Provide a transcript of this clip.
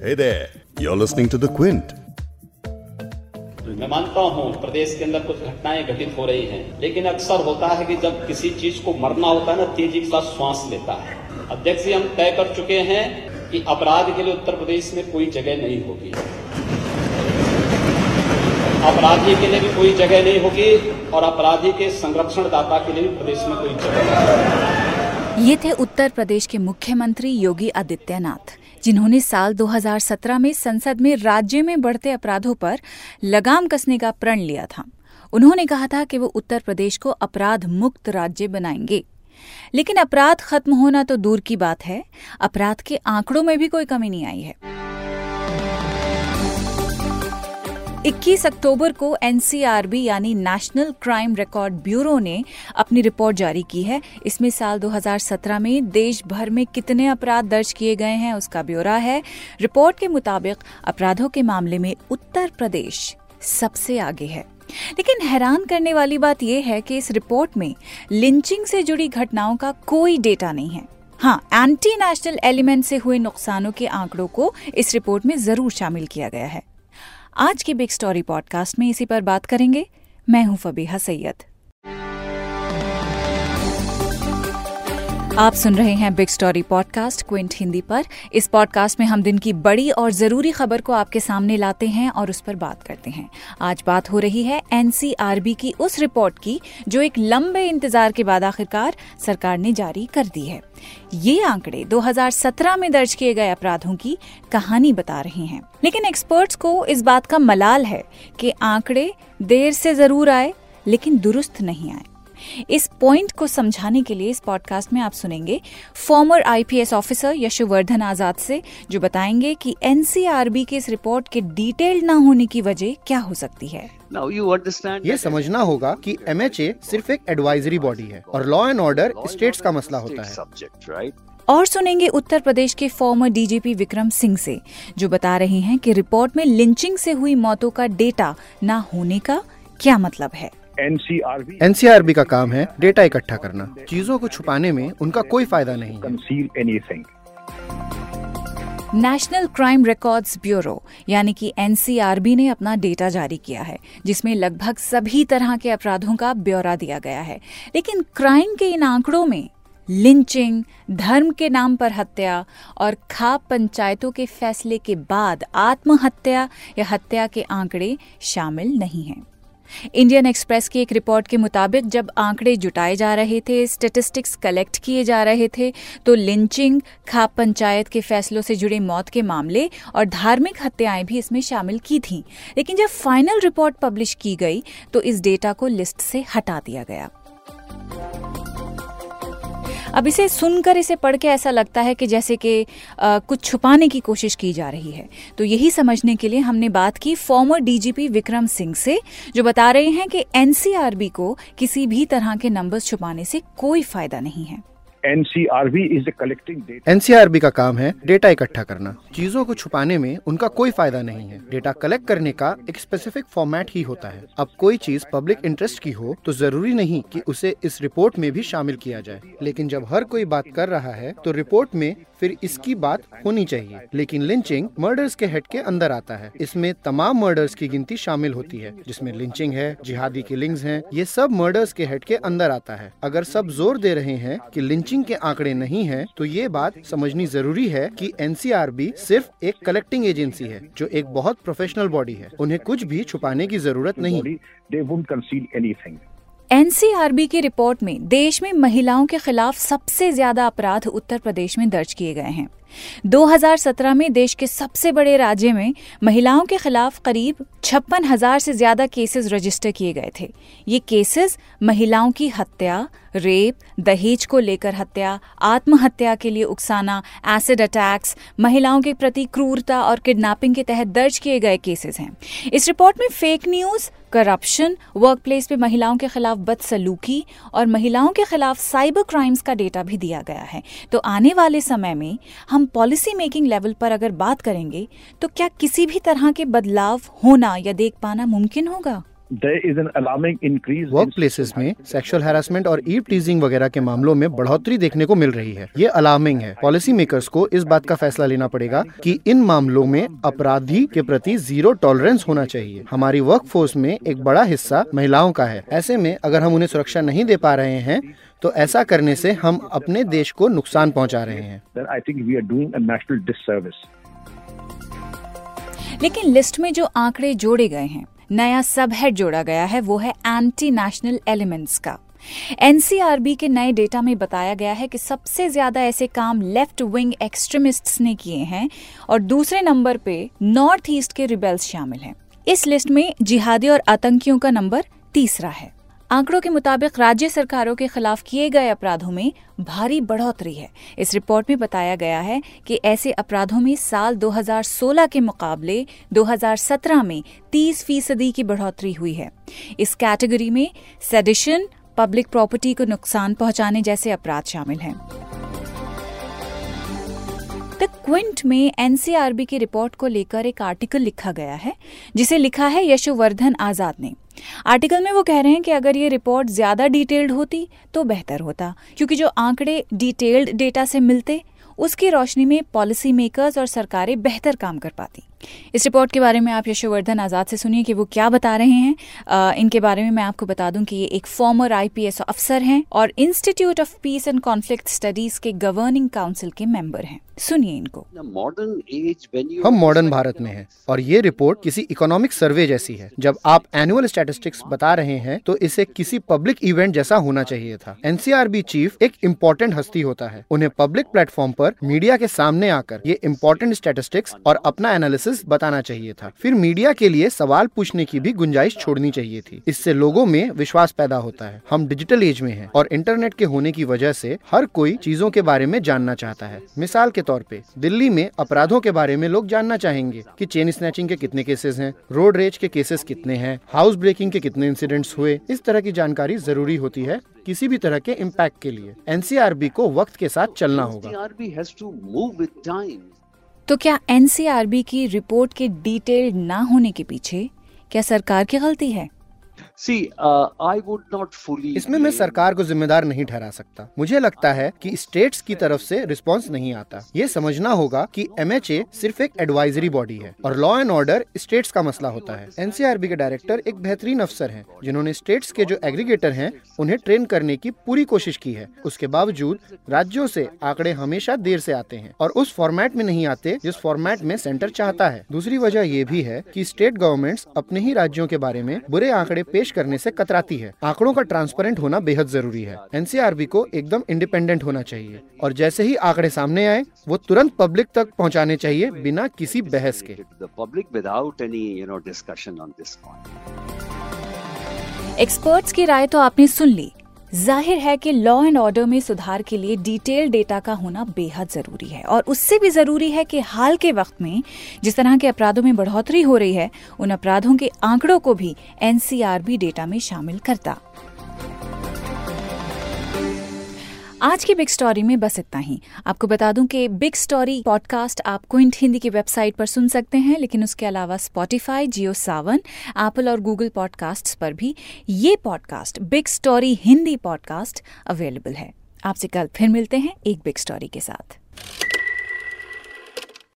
Hey there, you're listening to The Quint. मैं मानता हूँ प्रदेश के अंदर कुछ घटनाएँ घटित हो रही हैं लेकिन अक्सर होता है कि जब किसी चीज़ को मरना होता है ना तेज़ी के साथ श्वास लेता है। अध्यक्ष जी हम तय कर चुके हैं कि अपराध के लिए उत्तर प्रदेश में कोई जगह नहीं होगी। अपराधी के लिए भी कोई जगह नहीं होगी और अपराधी के संरक्षण दाता के लिए भी प्रदेश में कोई जगह नहीं होगी। ये थे उत्तर प्रदेश के मुख्यमंत्री योगी आदित्यनाथ। जिन्होंने साल 2017 में संसद में राज्य में बढ़ते अपराधों पर लगाम कसने का प्रण लिया था। उन्होंने कहा था कि वो उत्तर प्रदेश को अपराध मुक्त राज्य बनाएँगे। लेकिन अपराध खत्म होना तो दूर की बात है। अपराध के आंकड़ों में भी कोई कमी नहीं आई है। 21 अक्टूबर को एनसीआरबी यानी नेशनल क्राइम रिकॉर्ड ब्यूरो ने अपनी रिपोर्ट जारी की है। इसमें साल 2017 में देश भर में कितने अपराध दर्ज किए गए हैं उसका ब्यौरा है। रिपोर्ट के मुताबिक अपराधों के मामले में उत्तर प्रदेश सबसे आगे है। लेकिन हैरान करने वाली बात यह है कि इस रिपोर्ट में लिंचिंग से जुड़ी घटनाओं का कोई डेटा नहीं है। हाँ एंटी नेशनल एलिमेंट से हुए नुकसानों के आंकड़ों को इस रिपोर्ट में ज़रूर शामिल किया गया है। आज की बिग स्टोरी पॉडकास्ट में इसी पर बात करेंगे। मैं हूँ फबीहा सैयद। आप सुन रहे हैं big story podcast Quint Hindi पर। इस पॉडकास्ट में हम दिन की बड़ी और ज़रूरी खबर को आपके सामने लाते हैं और उस पर बात करते हैं। आज बात हो रही है एनसीआरबी की उस रिपोर्ट की, जो एक लंबे इंतज़ार के बाद आखिरकार सरकार ने जारी कर दी है। ये आंकड़े 2017 में दर्ज किए गए अपराधों की कहानी बता रहे हैं। लेकिन एक्सपर्ट्स को इस बात का मलाल है कि आंकड़े देर से ज़रूर आए, लेकिन दुरुस्त नहीं आए। इस पॉइंट को समझाने के लिए इस पॉडकास्ट में आप सुनेंगे former IPS officer Yashovardhan Azad से जो बताएँगे कि एनसीआरबी के इस रिपोर्ट के डिटेल न होने की वजह क्या हो सकती है। ये समझना होगा कि एमएचए सिर्फ़ एक एडवाइजरी बॉडी है और लॉ एंड ऑर्डर स्टेट्स का मसला होता है। और सुनेंगे उत्तर प्रदेश के फॉर्मर डीजीपी विक्रम सिंह से जो बता रहे हैं कि रिपोर्ट में लिंचिंग से हुई मौतों का डेटा न होने का क्या मतलब है। एनसीआरबी। एनसीआरबी का काम है डेटा इकट्ठा करना। चीज़ों को छुपाने में उनका कोई फ़ायदा नहीं। Conceal anything national crime records bureau यानी कि एनसीआरबी ने अपना डेटा जारी किया है जिसमें लगभग सभी तरह के अपराधों का ब्यौरा दिया गया है। लेकिन क्राइम के इन आंकड़ों में लिंचिंग धर्म के नाम पर हत्या और खाप पंचायतों के फैसले के बाद आत्महत्या या हत्या के आंकड़े शामिल नहीं हैं। इंडियन एक्सप्रेस की एक रिपोर्ट के मुताबिक, जब आंकड़े जुटाए जा रहे थे स्टेटिस्टिक्स कलेक्ट किए जा रहे थे तो लिंचिंग खाप पंचायत के फैसलों से जुड़े मौत के मामले और धार्मिक हत्याएँ भी इसमें शामिल की थी। लेकिन जब फाइनल रिपोर्ट पब्लिश की गई तो इस डेटा को लिस्ट से हटा दिया गया। अब इसे सुनकर इसे पढ़ के ऐसा लगता है कि जैसे कि कुछ छुपाने की कोशिश की जा रही है। तो यही समझने के लिए हमने बात की फॉर्मर डीजीपी विक्रम सिंह से, जो बता रहे हैं कि एनसीआरबी को किसी भी तरह के नंबर्स छुपाने से कोई फ़ायदा नहीं है। एनसीआरबी इज़ कलेक्टिंग एनसीआरबी का काम है डेटा इकट्ठा करना। चीज़ों को छुपाने में उनका कोई फ़ायदा नहीं है। डेटा कलेक्ट करने का एक स्पेसिफिक फॉर्मेट ही होता है। अब कोई चीज़ पब्लिक इंटरेस्ट की हो तो ज़रूरी नहीं कि उसे इस रिपोर्ट में भी शामिल किया जाए। लेकिन जब हर कोई बात कर रहा है तो रिपोर्ट में फिर इसकी बात होनी चाहिए। लेकिन लिंचिंग मर्डर्स के हेड के अंदर आता है। इसमें तमाम मर्डर्स की गिनती शामिल होती है, जिसमें लिंचिंग है, जिहादी किलिंग्स हैं, ये सब मर्डर्स के हेड के अंदर आता है। अगर सब ज़ोर दे रहे हैं कि लिंचिंग के आंकड़े नहीं है तो ये बात समझनी ज़रूरी है कि एनसीआरबी सिर्फ़ एक कलेक्टिंग एजेंसी है जो एक बहुत प्रोफेशनल बॉडी है। उन्हें कुछ भी छुपाने की ज़रूरत नहीं। एनसीआरबी की रिपोर्ट में देश में महिलाओं के खिलाफ सबसे ज़्यादा अपराध उत्तर प्रदेश में दर्ज किए गए हैं। 2017 में देश के सबसे बड़े राज्य में महिलाओं के खिलाफ करीब छप्पन हज़ार से ज़्यादा केसेस रजिस्टर किए गए थे। ये केसेस महिलाओं की हत्या रेप, दहेज को लेकर हत्या, आत्महत्या के लिए उकसाना एसिड अटैक्स महिलाओं के प्रति क्रूरता और किडनैपिंग के तहत दर्ज किए गए केसेस हैं। इस रिपोर्ट में fake news corruption workplace पे महिलाओं के खिलाफ बदसलूकी और महिलाओं के खिलाफ साइबर क्राइम्स का डेटा भी दिया गया है। तो आने वाले समय में हम पॉलिसी मेकिंग लेवल पर अगर बात करेंगे तो क्या किसी भी तरह के बदलाव होना या देख पाना मुमकिन होगा? वर्क प्लेसेस में सेक्सुअल हेरासमेंट और ईव टीजिंग वगैरह के मामलों में बढ़ोतरी देखने को मिल रही है। ये अलार्मिंग है। पॉलिसी मेकर्स को इस बात का फैसला लेना पड़ेगा कि इन मामलों में अपराधी के प्रति ज़ीरो टॉलरेंस होना चाहिए। हमारी वर्क फोर्स में एक बड़ा हिस्सा महिलाओं का है। ऐसे में अगर हम उन्हें सुरक्षा नहीं दे पा रहे हैं तो ऐसा करने से हम अपने देश को नुकसान पहुँचा रहे हैं। I think we are doing a national disservice लेकिन लिस्ट में जो आंकड़े जोड़े गए हैं नया सब हेड जोड़ा गया है, वो है एंटी नेशनल एलिमेंट्स का एनसीआरबी के नए डेटा में बताया गया है कि सबसे ज़्यादा ऐसे काम लेफ़्ट विंग एक्सट्रीमिस्ट्स ने किए हैं और दूसरे नंबर पे नॉर्थ ईस्ट के रिबेल्स शामिल हैं। इस लिस्ट में जिहादी और आतंकियों का नंबर तीसरा है। आंकड़ों के मुताबिक राज्य सरकारों के खिलाफ किए गए अपराधों में भारी बढ़ोतरी है। इस रिपोर्ट में बताया गया है कि ऐसे अपराधों में साल 2016 के मुकाबले 2017 में 30 फ़ीसदी की बढ़ोतरी हुई है। इस कैटेगरी में सेडिशन, पब्लिक प्रॉपर्टी को नुकसान पहुँचाने जैसे अपराध शामिल हैं। द क्विंट में एनसीआरबी की रिपोर्ट को लेकर एक आर्टिकल लिखा गया है, जिसे लिखा है यशोवर्धन आज़ाद ने। आर्टिकल में वो कह रहे हैं कि अगर ये रिपोर्ट ज़्यादा डिटेल्ड होती तो बेहतर होता। क्योंकि जो आंकड़े डिटेल्ड डेटा से मिलते, उसकी रोशनी में पॉलिसी मेकर्स और सरकारें बेहतर काम कर पाती। इस रिपोर्ट के बारे में आप यशोवर्धन आज़ाद से सुनिए कि वो क्या बता रहे हैं। आ, इनके बारे में मैं आपको बता दूँ कि ये एक फॉर्मर आईपीएस अफसर हैं और institute of peace and conflict studies के गवर्निंग काउंसिल के मेंबर हैं। सुनिए इनको। हम मॉडर्न भारत में हैं और ये रिपोर्ट किसी इकोनॉमिक सर्वे जैसी है। जब आप एनुअल स्टैटिस्टिक्स बता रहे हैं तो इसे किसी पब्लिक इवेंट जैसा होना चाहिए था। एनसीआरबी चीफ एक इम्पोर्टेंट हस्ती होता है। उन्हें पब्लिक प्लेटफॉर्म पर मीडिया के सामने आकर ये इम्पोर्टेंट स्टैटिस्टिक्स और अपना एनालिसिस एनालिसिस बताना चाहिए था। फिर मीडिया के लिए सवाल पूछने की भी गुंजाइश छोड़नी चाहिए थी। इससे लोगों में विश्वास पैदा होता है। हम डिजिटल एज में हैं और इंटरनेट के होने की वजह से हर कोई चीज़ों के बारे में जानना चाहता है। मिसाल के तौर पे, दिल्ली में अपराधों के बारे में लोग जानना चाहेंगे कि चेन स्नैचिंग के कितने केसेस हैं रोड रेज के केसेस कितने हैं हाउस ब्रेकिंग के कितने इंसिडेंट्स हुए, इस तरह की जानकारी ज़रूरी होती है किसी भी तरह के इम्पैक्ट के लिए। एनसीआरबी को वक्त के साथ चलना होगा। तो क्या एनसीआरबी की रिपोर्ट के डिटेल ना होने के पीछे क्या सरकार की गलती है? Uh, I would not fully इसमें मैं सरकार को जिम्मेदार नहीं ठहरा सकता। मुझे लगता है कि स्टेट्स की तरफ़ से रिस्पांस नहीं आता। ये समझना होगा कि एमएचए सिर्फ़ एक एडवाइजरी बॉडी है और लॉ एंड ऑर्डर स्टेट्स का मसला होता है। एनसीआरबी के डायरेक्टर एक बेहतरीन अफसर है जिन्होंने स्टेट्स के जो एग्रीगेटर है उन्हें ट्रेन करने की पूरी कोशिश की है। उसके बावजूद राज्यों से आंकड़े हमेशा देर से आते हैं और उस फॉर्मेट में नहीं आते जिस फॉर्मेट में सेंटर चाहता है। दूसरी वजह ये भी है कि स्टेट गवर्नमेंट्स अपने ही राज्यों के बारे में बुरे आंकड़े पेश पेश करने से कतराती है। आंकड़ों का ट्रांसपेरेंट होना बेहद ज़रूरी है। एनसीआरबी को एकदम इंडिपेंडेंट होना चाहिए। और जैसे ही आंकड़े सामने आए वो तुरंत पब्लिक तक पहुँचाने चाहिए बिना किसी बहस के। एक्सपर्ट्स की राय तो आपने सुन ली। ज़ाहिर है कि लॉ एंड ऑर्डर में सुधार के लिए डिटेल डेटा का होना बेहद ज़रूरी है और उससे भी ज़रूरी है कि हाल के वक्त में जिस तरह के अपराधों में बढ़ोतरी हो रही है, उन अपराधों के आंकड़ों को भी एनसीआरबी डेटा में शामिल करता। आज की बिग स्टोरी में बस इतना ही। आपको बता दूँ कि बिग स्टोरी पॉडकास्ट आप क्विंट हिंदी की वेबसाइट पर सुन सकते हैं, लेकिन उसके अलावा स्पॉटिफाई जियो सावन एप्पल और गूगल पॉडकास्ट पर भी ये podcast big story Hindi podcast available है। आपसे कल फिर मिलते हैं एक बिग स्टोरी के साथ।